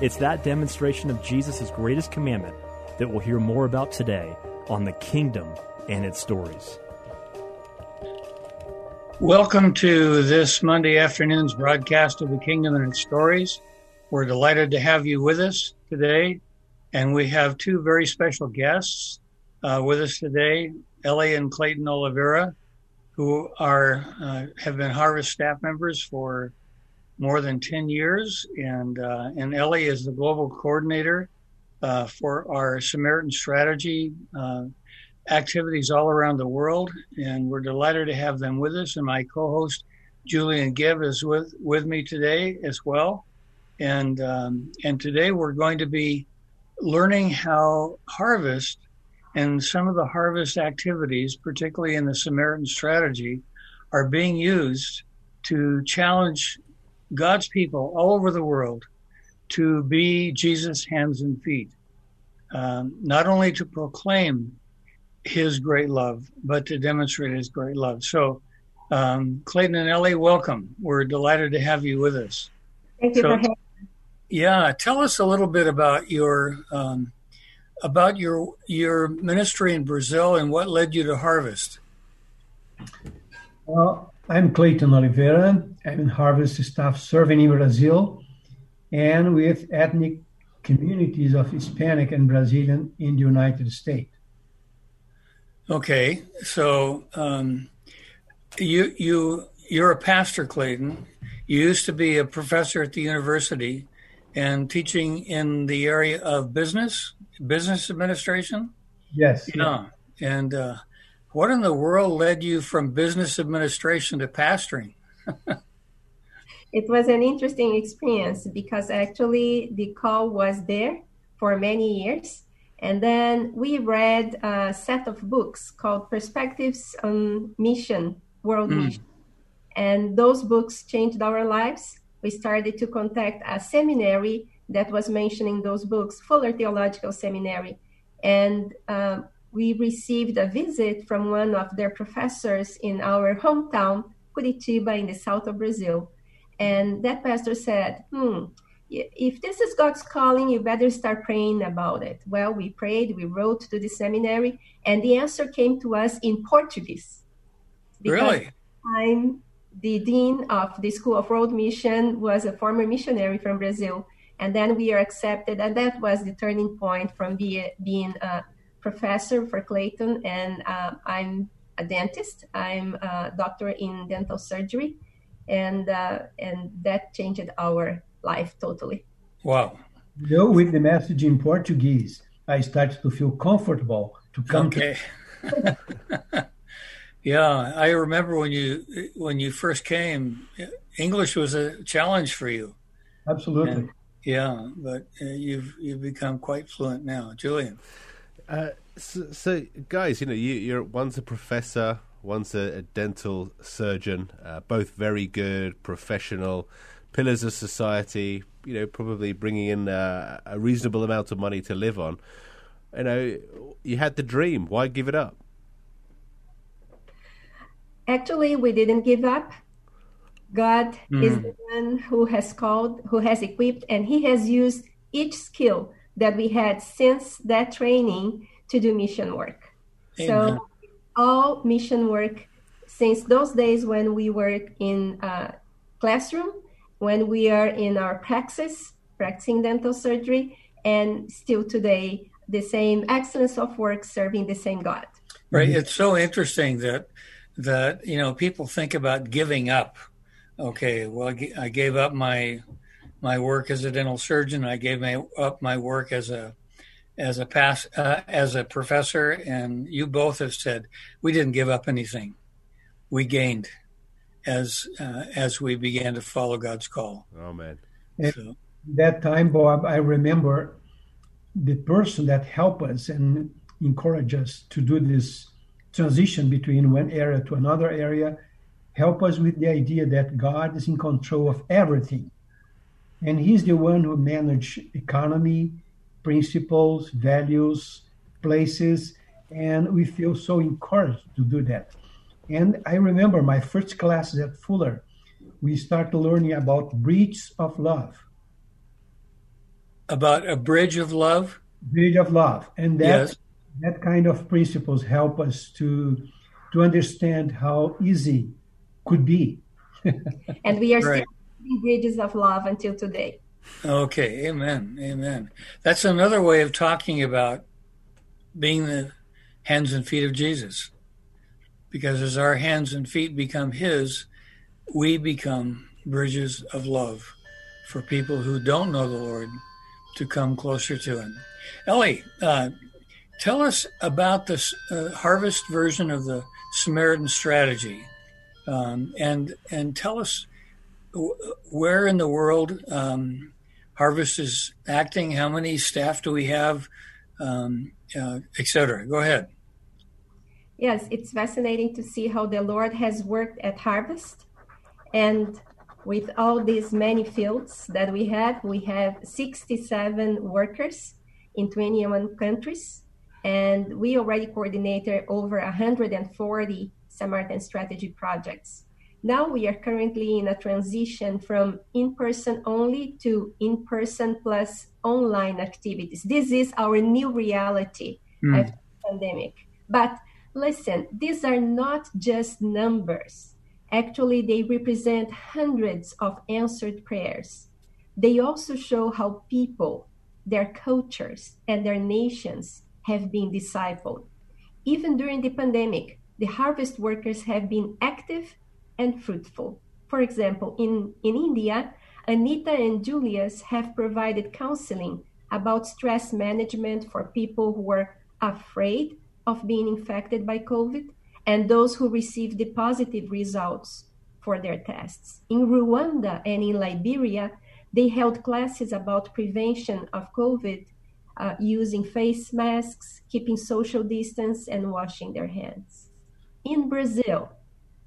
It's that demonstration of Jesus' greatest commandment that we'll hear more about today on the kingdom and its stories. Welcome to this Monday afternoon's broadcast of the Kingdom and its Stories. We're delighted to have you with us today, and we have two very special guests uh, with us today, Elly and Cleiton Oliveira, who are uh, have been Harvest staff members for more than 10 years, and uh, and Elly is the global coordinator uh, for our Samaritan strategy uh, activities all around the world, and we're delighted to have them with us. And my co-host Julian Give is with with me today as well, and um, and today we're going to be learning how harvest and some of the harvest activities, particularly in the Samaritan strategy, are being used to challenge God's people all over the world to be Jesus' hands and feet, um, not only to proclaim his great love, but to demonstrate his great love. So, um, Cleiton and Elly, welcome. We're delighted to have you with us. Thank you so, for having me. Yeah, tell us a little bit about your um, about your your ministry in Brazil and what led you to Harvest. Well, I'm Cleiton Oliveira. I'm in Harvest staff serving in Brazil and with ethnic communities of Hispanic and Brazilian in the United States. Okay, so um, you you you're a pastor, Cleiton. You used to be a professor at the university and teaching in the area of business, business administration. Yes. Yeah, and uh, what in the world led you from business administration to pastoring? it was an interesting experience because actually the call was there for many years. And then we read a set of books called Perspectives on Mission, World mm. Mission. And those books changed our lives. We started to contact a seminary that was mentioning those books, Fuller Theological Seminary. And um, we received a visit from one of their professors in our hometown, Curitiba, in the south of Brazil. And that pastor said, hmm, if this is God's calling, you better start praying about it. Well, we prayed, we wrote to the seminary, and the answer came to us in Portuguese. Really? I'm the dean of the School of World Mission, was a former missionary from Brazil. And then we are accepted, and that was the turning point from be, being a professor for Cleiton, and uh, I'm a dentist. I'm a doctor in dental surgery, and uh, and that changed our life totally. Wow! You know, with the message in Portuguese, I started to feel comfortable to come. Okay. To- yeah, I remember when you when you first came, English was a challenge for you. Absolutely. And, yeah, but uh, you've you've become quite fluent now, Julian. Uh, so, so, guys, you know, you, are one's a professor, one's a, a dental surgeon, uh, both very good, professional pillars of society. You know, probably bringing in uh, a reasonable amount of money to live on. You know, you had the dream. Why give it up? Actually, we didn't give up. God mm. is the one who has called, who has equipped, and He has used each skill that we had since that training to do mission work. Amen. So all mission work since those days when we work in a classroom, when we are in our praxis, practicing dental surgery, and still today the same excellence of work serving the same God. Right. It's so interesting that that you know people think about giving up. Okay, well I gave up my my work as a dental surgeon. I gave my, up my work as a as a pass uh, as a professor, and you both have said we didn't give up anything. We gained as uh, as we began to follow God's call. Oh man! So. that time, Bob, I remember the person that helped us and encourage us to do this transition between one area to another area help us with the idea that God is in control of everything. And He's the one who manages economy, principles, values, places, and we feel so encouraged to do that. And I remember my first classes at Fuller, we started learning about bridges of love. About a bridge of love? Bridge of love. And that, yes. that kind of principles help us to to understand how easy could be. and we are right. still bridges of love until today. Okay, amen, amen. That's another way of talking about being the hands and feet of Jesus. Because as our hands and feet become His, we become bridges of love for people who don't know the Lord to come closer to Him. Elly, uh, tell us about this uh, harvest version of the Samaritan strategy um, and and tell us where in the world um, Harvest is acting. How many staff do we have, um, uh, etc. Go ahead. Yes, it's fascinating to see how the Lord has worked at Harvest, and with all these many fields that we have, we have 67 workers in 21 countries, and we already coordinated over 140 Samaritan strategy projects. Now we are currently in a transition from in person only to in person plus online activities. This is our new reality mm. after the pandemic. But listen, these are not just numbers. Actually, they represent hundreds of answered prayers. They also show how people, their cultures, and their nations have been discipled. Even during the pandemic, the harvest workers have been active and fruitful. For example, in, in India, Anita and Julius have provided counseling about stress management for people who are afraid of being infected by COVID and those who received the positive results for their tests. In Rwanda and in Liberia, they held classes about prevention of COVID uh, using face masks, keeping social distance, and washing their hands. In Brazil,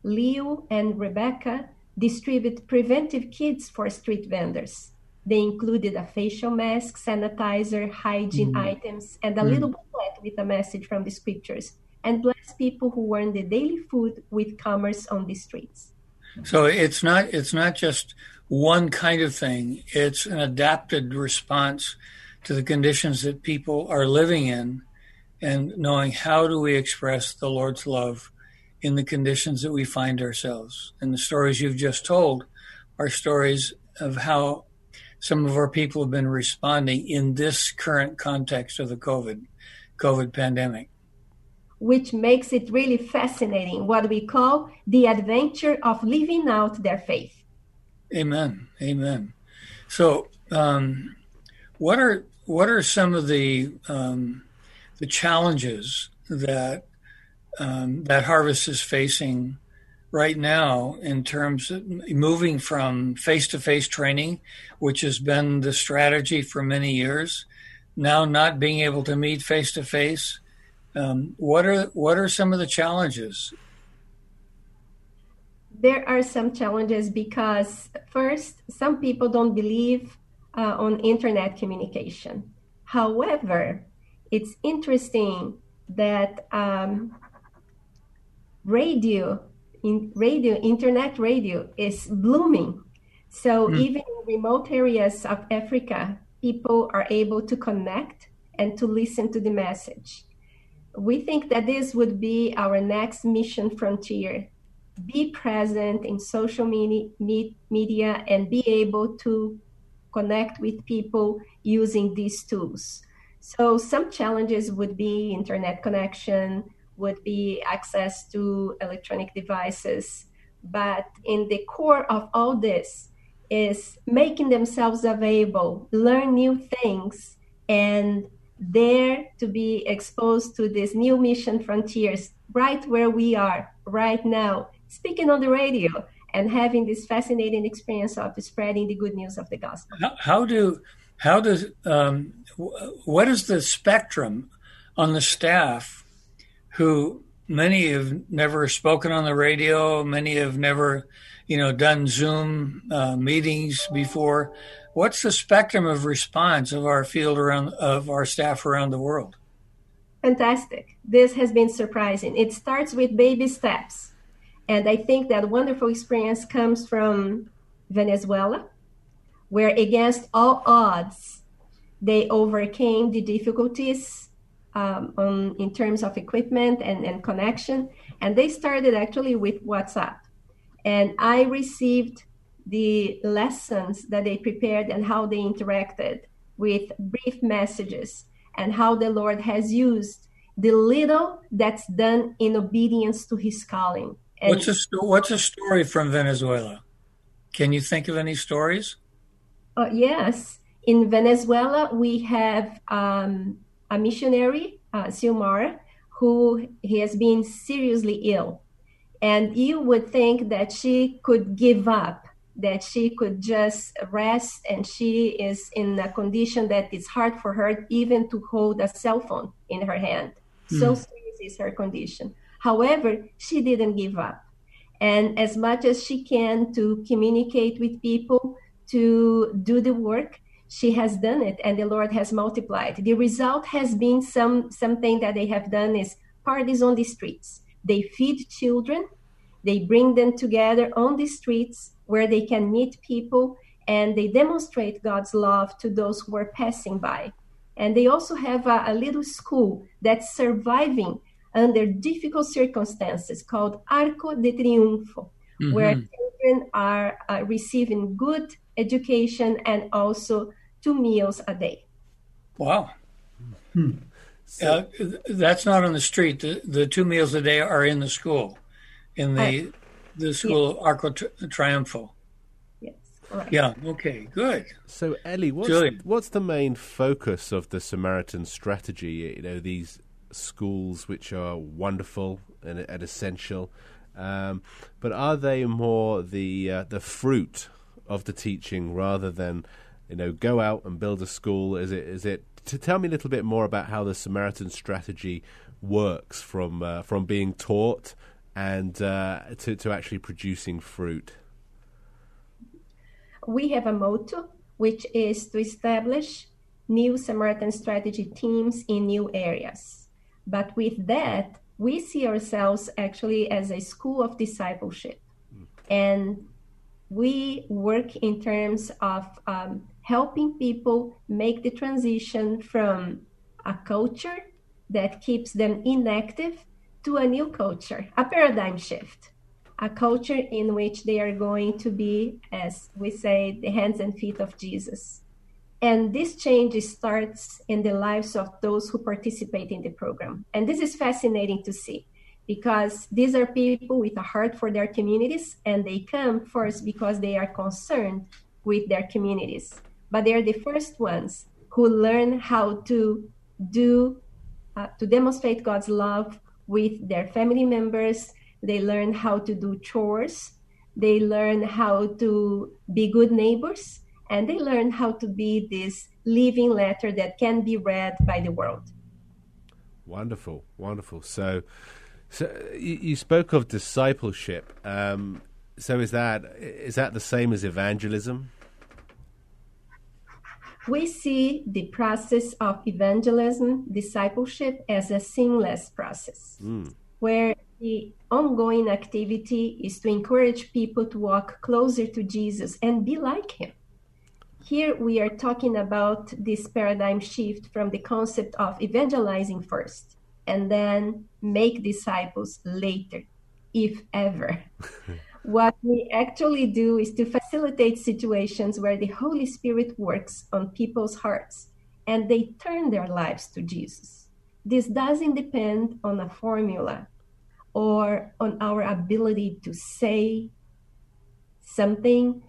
Leo and Rebecca distribute preventive kits for street vendors. They included a facial mask, sanitizer, hygiene mm. items, and a mm. little booklet with a message from the scriptures, and bless people who earn the daily food with commerce on the streets. So it's not it's not just one kind of thing. It's an adapted response to the conditions that people are living in, and knowing how do we express the Lord's love in the conditions that we find ourselves. And the stories you've just told are stories of how some of our people have been responding in this current context of the COVID COVID pandemic. Which makes it really fascinating, what we call the adventure of living out their faith. Amen. Amen. So, um, what are what are some of the um, the challenges that um, that harvest is facing right now in terms of moving from face to face training, which has been the strategy for many years, now not being able to meet face to face. What are what are some of the challenges? There are some challenges because first, some people don't believe uh, on internet communication. However, it's interesting that um, radio in radio internet radio is blooming. So mm. even in remote areas of africa people are able to connect and to listen to the message. We think that this would be our next mission frontier. Be present in social media, media and be able to connect with people using these tools. So some challenges would be internet connection would be access to electronic devices. But in the core of all this is making themselves available, learn new things, and dare to be exposed to these new mission frontiers right where we are right now, speaking on the radio and having this fascinating experience of spreading the good news of the gospel. How, how do how does um, what is the spectrum on the staff who many have never spoken on the radio, many have never, you know, done Zoom uh, meetings before. What's the spectrum of response of our field around of our staff around the world? Fantastic. This has been surprising. It starts with baby steps. And I think that wonderful experience comes from Venezuela, where against all odds, they overcame the difficulties um, on, in terms of equipment and, and connection. And they started actually with WhatsApp. And I received the lessons that they prepared and how they interacted with brief messages and how the Lord has used the little that's done in obedience to his calling. And what's a, what's a story from Venezuela? Can you think of any stories? Uh, yes. In Venezuela, we have um, a missionary, uh, Silmara, who has been seriously ill. And you would think that she could give up, that she could just rest, and she is in a condition that it's hard for her even to hold a cell phone in her hand. Mm. So serious is her condition. However, she didn't give up. And as much as she can to communicate with people, to do the work, she has done it and the lord has multiplied. The result has been some something that they have done is parties on the streets. They feed children they bring them together on the streets where they can meet people and they demonstrate god's love to those who are passing by. And they also have a, a little school that's surviving under difficult circumstances called arco de triunfo mm-hmm. where children are uh, receiving good education and also two meals a day. Wow. Hmm. So, uh, that's not on the street. The, the, two meals a day are in the school, in the the school yes. Arco Triunfo. Yes. Right. Yeah. Okay. Good. So, Elly, what's what's the main focus of the Samaritan strategy? You know, these schools which are wonderful and, and essential, um, but are they more the uh, the fruit of the teaching rather than you know go out and build a school? Is it is it to tell me a little bit more about how the Samaritan strategy works from uh, from being taught and uh, to to actually producing fruit? We have a motto which is to establish new Samaritan strategy teams in new areas. But with that, we see ourselves actually as a school of discipleship. Mm. And we work in terms of um, helping people make the transition from a culture that keeps them inactive to a new culture, a paradigm shift, a culture in which they are going to be, as we say, the hands and feet of Jesus. And this change starts in the lives of those who participate in the program. And this is fascinating to see because these are people with a heart for their communities and they come first because they are concerned with their communities. But they're the first ones who learn how to do uh, to demonstrate god's love with their family members. They learn how to do chores. They learn how to be good neighbors. And they learn how to be this living letter that can be read by the world. Wonderful wonderful. So so you, you spoke of discipleship. Um, so is that is that the same as evangelism? We see the process of evangelism, discipleship, as a seamless process, mm. where the ongoing activity is to encourage people to walk closer to Jesus and be like him. Here we are talking about this paradigm shift from the concept of evangelizing first and then make disciples later, if ever. what we actually do is to facilitate situations where the Holy Spirit works on people's hearts and they turn their lives to Jesus. This doesn't depend on a formula or on our ability to say something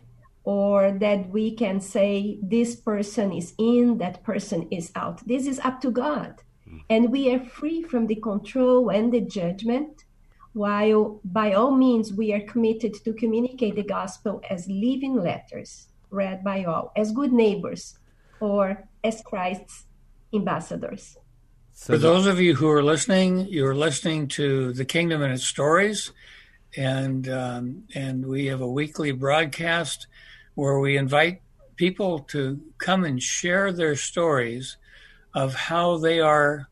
or that we can say this person is in, that person is out. This is up to God and we are free from the control and the judgment, while by all means we are committed to communicate the gospel as living letters read by all, as good neighbors or as Christ's ambassadors. So For those of you who are listening, you're listening to the Kingdom and its stories, and um, and we have a weekly broadcast where we invite people to come and share their stories of how they are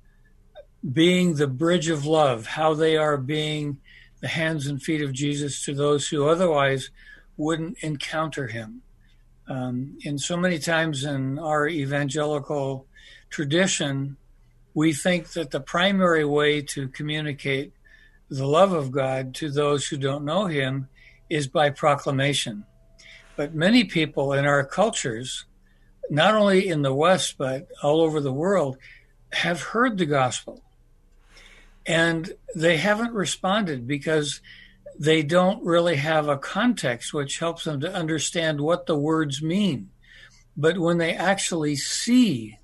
being the bridge of love, how they are being the hands and feet of Jesus to those who otherwise wouldn't encounter him. Um, and so many times in our evangelical tradition, we think that the primary way to communicate the love of God to those who don't know Him is by proclamation. But many people in our cultures, not only in the West, but all over the world, have heard the gospel. And they haven't responded because they don't really have a context which helps them to understand what the words mean. But when they actually see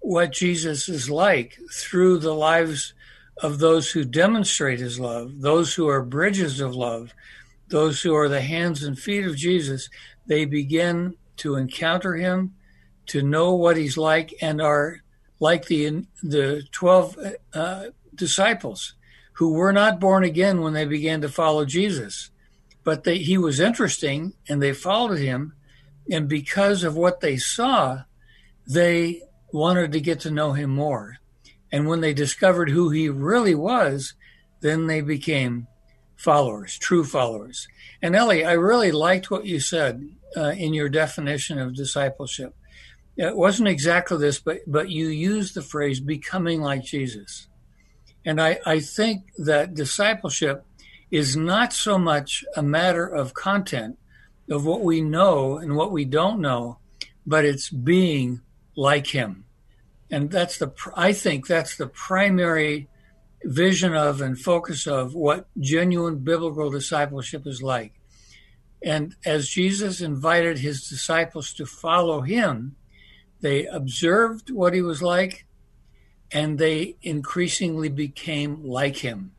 what Jesus is like through the lives of those who demonstrate his love, those who are bridges of love, those who are the hands and feet of Jesus, they begin to encounter him, to know what he's like, and are like the the twelve uh, disciples who were not born again when they began to follow Jesus, but they, he was interesting, and they followed him, and because of what they saw, they wanted to get to know him more. And when they discovered who he really was, then they became followers, true followers. And Elly, I really liked what you said uh, in your definition of discipleship. It wasn't exactly this, but but you used the phrase "becoming like Jesus," and I, I think that discipleship is not so much a matter of content of what we know and what we don't know, but it's being like him. And that's the, I think that's the primary vision of and focus of what genuine biblical discipleship is like. And as Jesus invited his disciples to follow him, they observed what he was like and they increasingly became like him.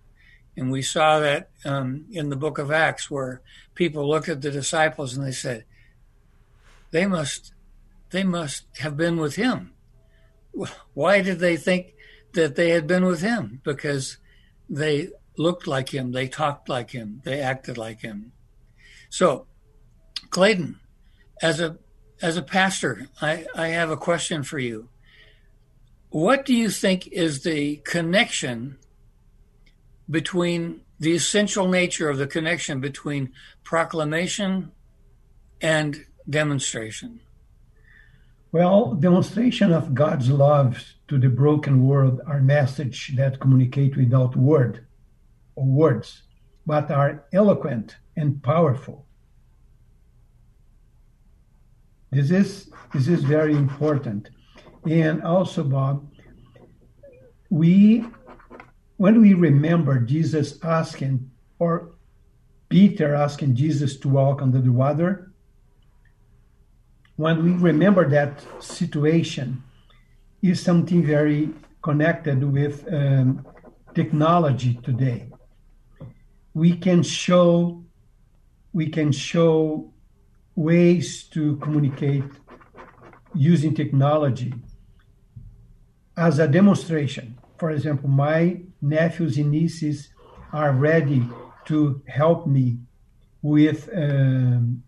And we saw that um, in the book of Acts, where people looked at the disciples and they said, they must they must have been with him. Why did they think that they had been with him? Because they looked like him, they talked like him, they acted like him. So, Cleiton, as a as a pastor, I, I have a question for you. What do you think is the connection between the essential nature of the connection between proclamation and demonstration? Well, demonstration of God's love to the broken world are messages that communicate without word or words, but are eloquent and powerful. This is this is very important. And also, Bob, we when we remember Jesus asking or Peter asking Jesus to walk under the water, when we remember that situation, is something very connected with um, technology today. We can show we can show ways to communicate using technology as a demonstration. For example, my nephews and nieces are ready to help me with um,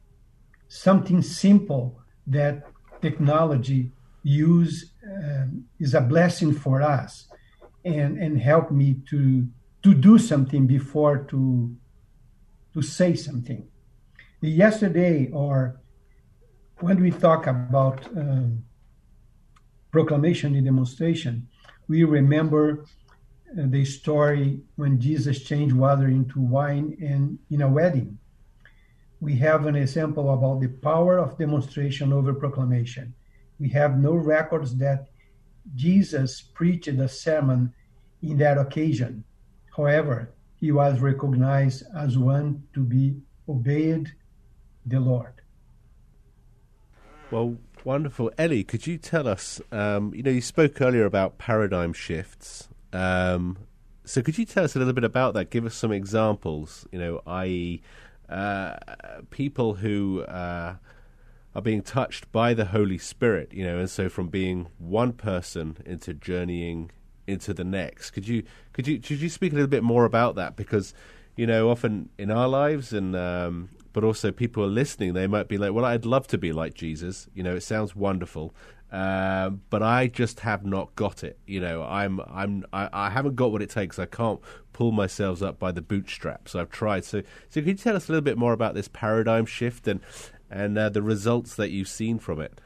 something simple that technology use um, is a blessing for us and and help me to to do something before to to say something yesterday or when we talk about um, proclamation and demonstration we remember uh, the story when jesus changed water into wine and in a wedding we have an example about the power of demonstration over proclamation. We have no records that Jesus preached a sermon in that occasion. However, he was recognized as one to be obeyed the Lord. Well, wonderful. Elly, could you tell us, um, you know, you spoke earlier about paradigm shifts. Um, so could you tell us a little bit about that? Give us some examples, you know, i.e., uh, people who uh, are being touched by the Holy Spirit, you know, and so from being one person into journeying into the next. Could you could you could you speak a little bit more about that? Because you know, often in our lives and um, but also people are listening, they might be like, "Well, I'd love to be like Jesus." You know, it sounds wonderful, uh, but I just have not got it. You know, I'm I'm I, I, haven't got what it takes. I can't pull myself up by the bootstraps. I've tried. So, so could you tell us a little bit more about this paradigm shift and and uh, the results that you've seen from it?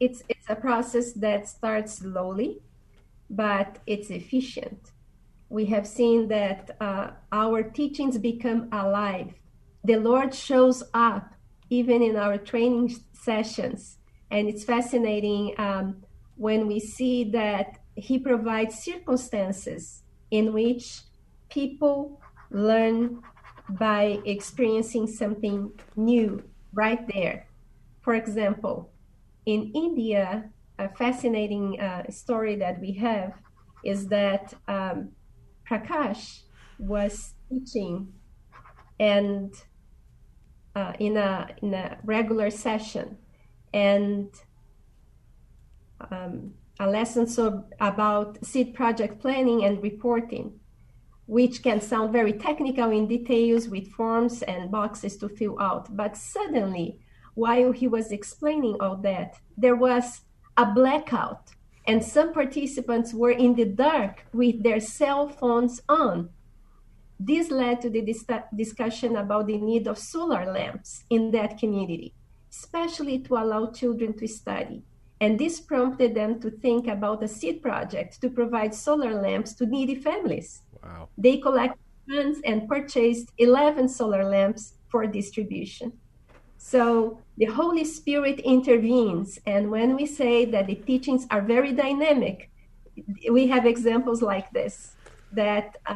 It's it's a process that starts slowly, but it's efficient. We have seen that uh, our teachings become alive. The Lord shows up even in our training sessions, and it's fascinating um, when we see that He provides circumstances in which people learn by experiencing something new right there. For example, in India, a fascinating uh, story that we have is that um, Prakash was teaching and uh, in a in a regular session and um, a lesson so about seed project planning and reporting which can sound very technical in details with forms and boxes to fill out. But suddenly, while he was explaining all that, there was a blackout, and some participants were in the dark with their cell phones on. This led to the dis- discussion about the need of solar lamps in that community, especially to allow children to study. And this prompted them to think about a seed project to provide solar lamps to needy families. Wow. They collected funds and purchased 11 solar lamps for distribution. So the Holy Spirit intervenes. And when we say that the teachings are very dynamic, we have examples like this that uh,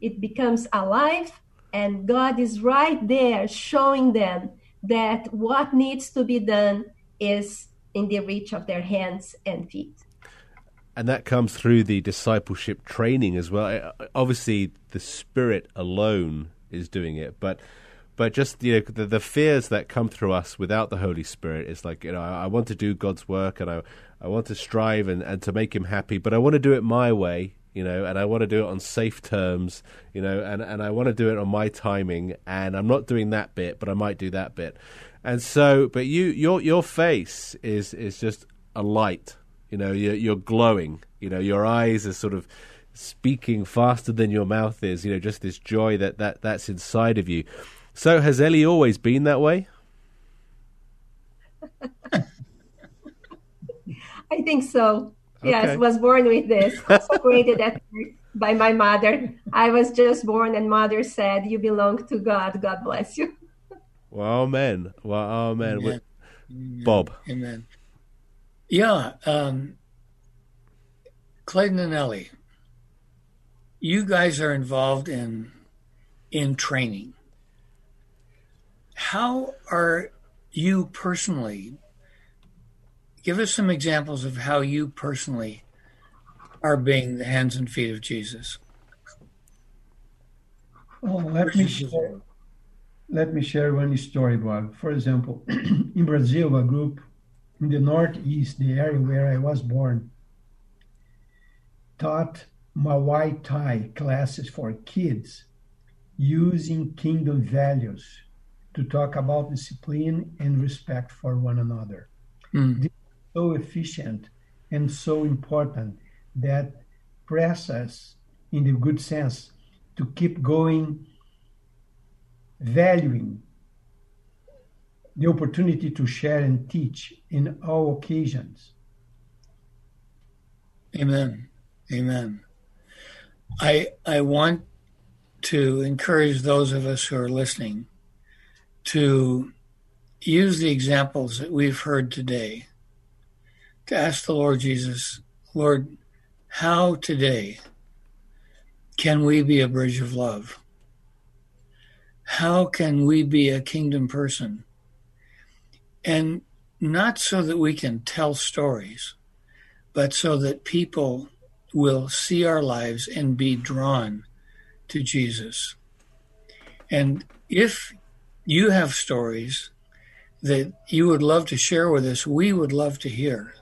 it becomes alive, and God is right there showing them that what needs to be done is in the reach of their hands and feet and that comes through the discipleship training as well. Obviously, the Spirit alone is doing it, but but just you know the, the fears that come through us without the Holy Spirit is like you know I, I, want to do God's work and I I want to strive and, and to make Him happy, but I want to do it my way, you know, and I want to do it on safe terms, you know, and and I want to do it on my timing, and I'm not doing that bit, but I might do that bit, and so but you your your face is is just a light you know, you're, you're glowing. You know, your eyes are sort of speaking faster than your mouth is. You know, just this joy that, that that's inside of you. So has Elly always been that way? I think so. Okay. Yes, was born with this. created at by my mother. I was just born, and mother said, "You belong to God. God bless you." Well, amen. Well, amen. amen. Bob. Amen. Yeah. Um, Cleiton and Elly, you guys are involved in in training. How are you personally? Give us some examples of how you personally are being the hands and feet of Jesus. Oh, let me share. Let me share one story, Bob. For example, in Brazil, a group in the Northeast, the area where I was born, taught Muay Thai classes for kids using kingdom values to talk about discipline and respect for one another. Mm. This is so efficient and so important that press us in the good sense to keep going valuing the opportunity to share and teach in all occasions. Amen. Amen. I I want to encourage those of us who are listening to use the examples that we've heard today to ask the Lord Jesus, Lord, how today can we be a bridge of love? How can we be a kingdom person? And not so that we can tell stories, but so that people will see our lives and be drawn to Jesus. And if you have stories that you would love to share with us, we would love to hear.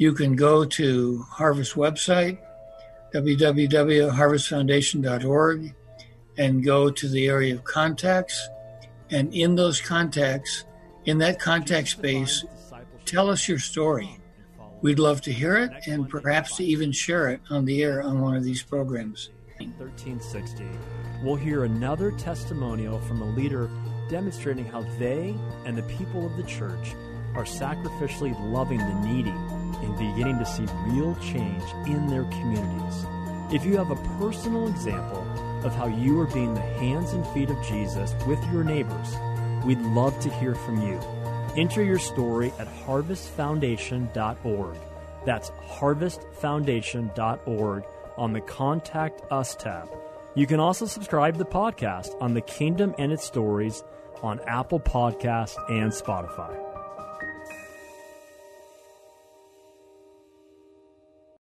You can go to Harvest website, www.harvestfoundation.org, and go to the area of contacts. And in those contacts, in that contact space, tell us your story. We'd love to hear it and perhaps to even share it on the air on one of these programs. 1360, we'll hear another testimonial from a leader demonstrating how they and the people of the church are sacrificially loving the needy and beginning to see real change in their communities. If you have a personal example of how you are being the hands and feet of Jesus with your neighbors, we'd love to hear from you. Enter your story at harvestfoundation.org. That's harvestfoundation.org on the Contact Us tab. You can also subscribe to the podcast on the Kingdom and its Stories on Apple Podcast and Spotify.